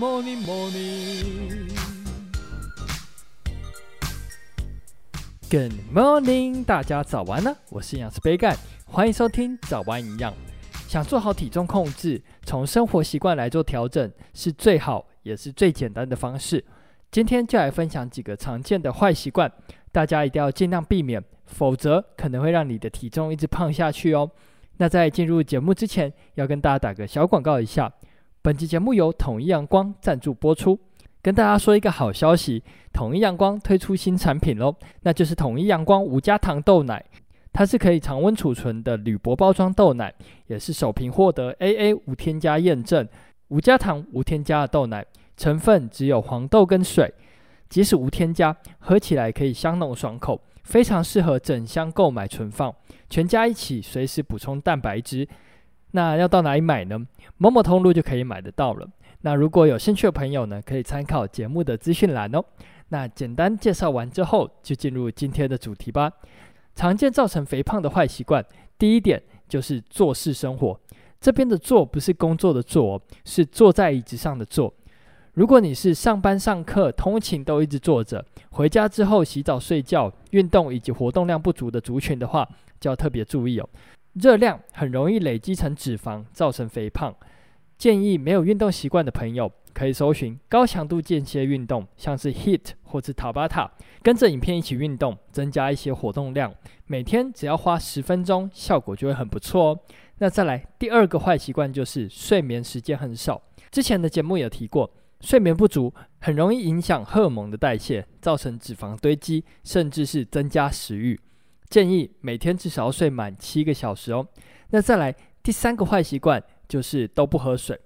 morning, morning. Good morning，大家早安呢！我是营养师杯盖，欢迎收听早安营养。想做好体重控制，从生活习惯来做调整，是最好也是最简单的方式。今天就来分享几个常见的坏习惯，大家一定要尽量避免，否则可能会让你的体重一直胖下去哦。那在进入节目之前，要跟大家打个小广告一下。本期节目由统一阳光赞助播出。跟大家说一个好消息，统一阳光推出新产品喽，那就是统一阳光无加糖豆奶。它是可以常温储存的铝箔包装豆奶，也是首瓶获得 AA 无添加验证、无加糖、无添加的豆奶。成分只有黄豆跟水，即使无添加，喝起来可以香浓爽口，非常适合整箱购买存放，全家一起随时补充蛋白质。那要到哪里买呢？某某通路就可以买得到了。那如果有兴趣的朋友呢，可以参考节目的资讯栏哦。那简单介绍完之后，就进入今天的主题吧。常见造成肥胖的坏习惯，第一点就是坐式生活。这边的坐不是工作的坐，是坐在椅子上的坐。如果你是上班、上课、通勤都一直坐着，回家之后洗澡、睡觉、运动以及活动量不足的族群的话，就要特别注意哦。热量很容易累积成脂肪，造成肥胖。建议没有运动习惯的朋友，可以搜寻高强度间歇运动，像是 HIT 或是 Tabata，跟着影片一起运动，增加一些活动量。每天只要花十分钟，效果就会很不错哦。那再来第二个坏习惯就是睡眠时间很少。之前的节目有提过，睡眠不足很容易影响荷尔蒙的代谢，造成脂肪堆积，甚至是增加食欲。建议每天至少要睡满七个小时哦。那再来第三个坏习惯就是都不喝水。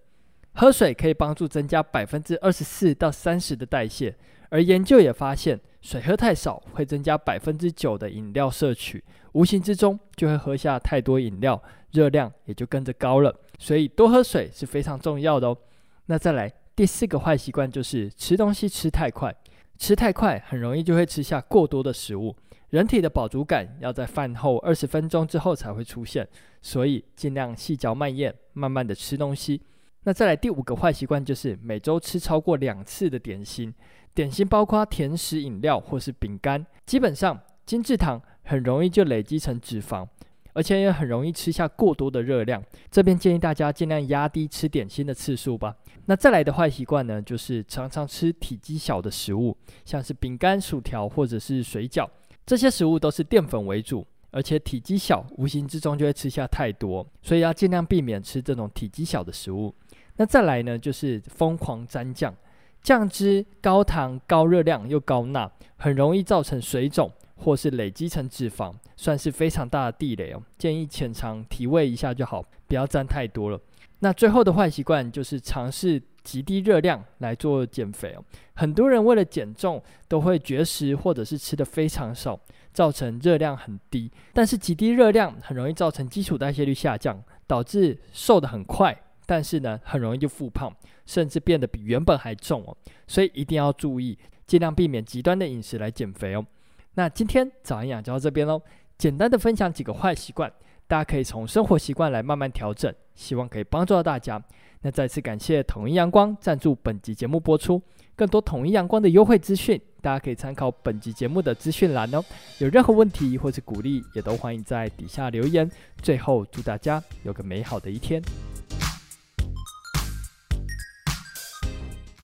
喝水可以帮助增加百分之二十四到三十的代谢，而研究也发现，水喝太少会增加百分之九的饮料摄取，无形之中就会喝下太多饮料，热量也就跟着高了。所以多喝水是非常重要的哦。那再来第四个坏习惯就是吃东西吃太快，吃太快很容易就会吃下过多的食物。人体的饱足感要在饭后二十分钟之后才会出现，所以尽量细嚼慢咽，慢慢的吃东西。那再来第五个坏习惯就是每周吃超过两次的点心，点心包括甜食、饮料或是饼干，基本上精制糖很容易就累积成脂肪，而且也很容易吃下过多的热量。这边建议大家尽量压低吃点心的次数吧。那再来的坏习惯呢，就是常常吃体积小的食物，像是饼干、薯条或者是水饺。这些食物都是淀粉为主，而且体积小，无形之中就会吃下太多，所以要尽量避免吃这种体积小的食物。那再来呢，就是疯狂沾酱，酱汁高糖、高热量又高钠，很容易造成水肿或是累积成脂肪，算是非常大的地雷哦。建议浅尝提味一下就好，不要沾太多了。那最后的坏习惯就是尝试极低热量来做减肥哦。很多人为了减重都会绝食或者是吃得非常少，造成热量很低。但是极低热量很容易造成基础代谢率下降，导致瘦得很快，但是呢很容易就复胖，甚至变得比原本还重哦。所以一定要注意，尽量避免极端的饮食来减肥哦。那今天早安养就到这边喽，简单的分享几个坏习惯。大家可以从生活习惯来慢慢调整，希望可以帮助到大家。那再次感谢统一阳光赞助本集节目播出，更多统一阳光的优惠资讯，大家可以参考本集节目的资讯栏哦。有任何问题或是鼓励，也都欢迎在底下留言。最后，祝大家有个美好的一天。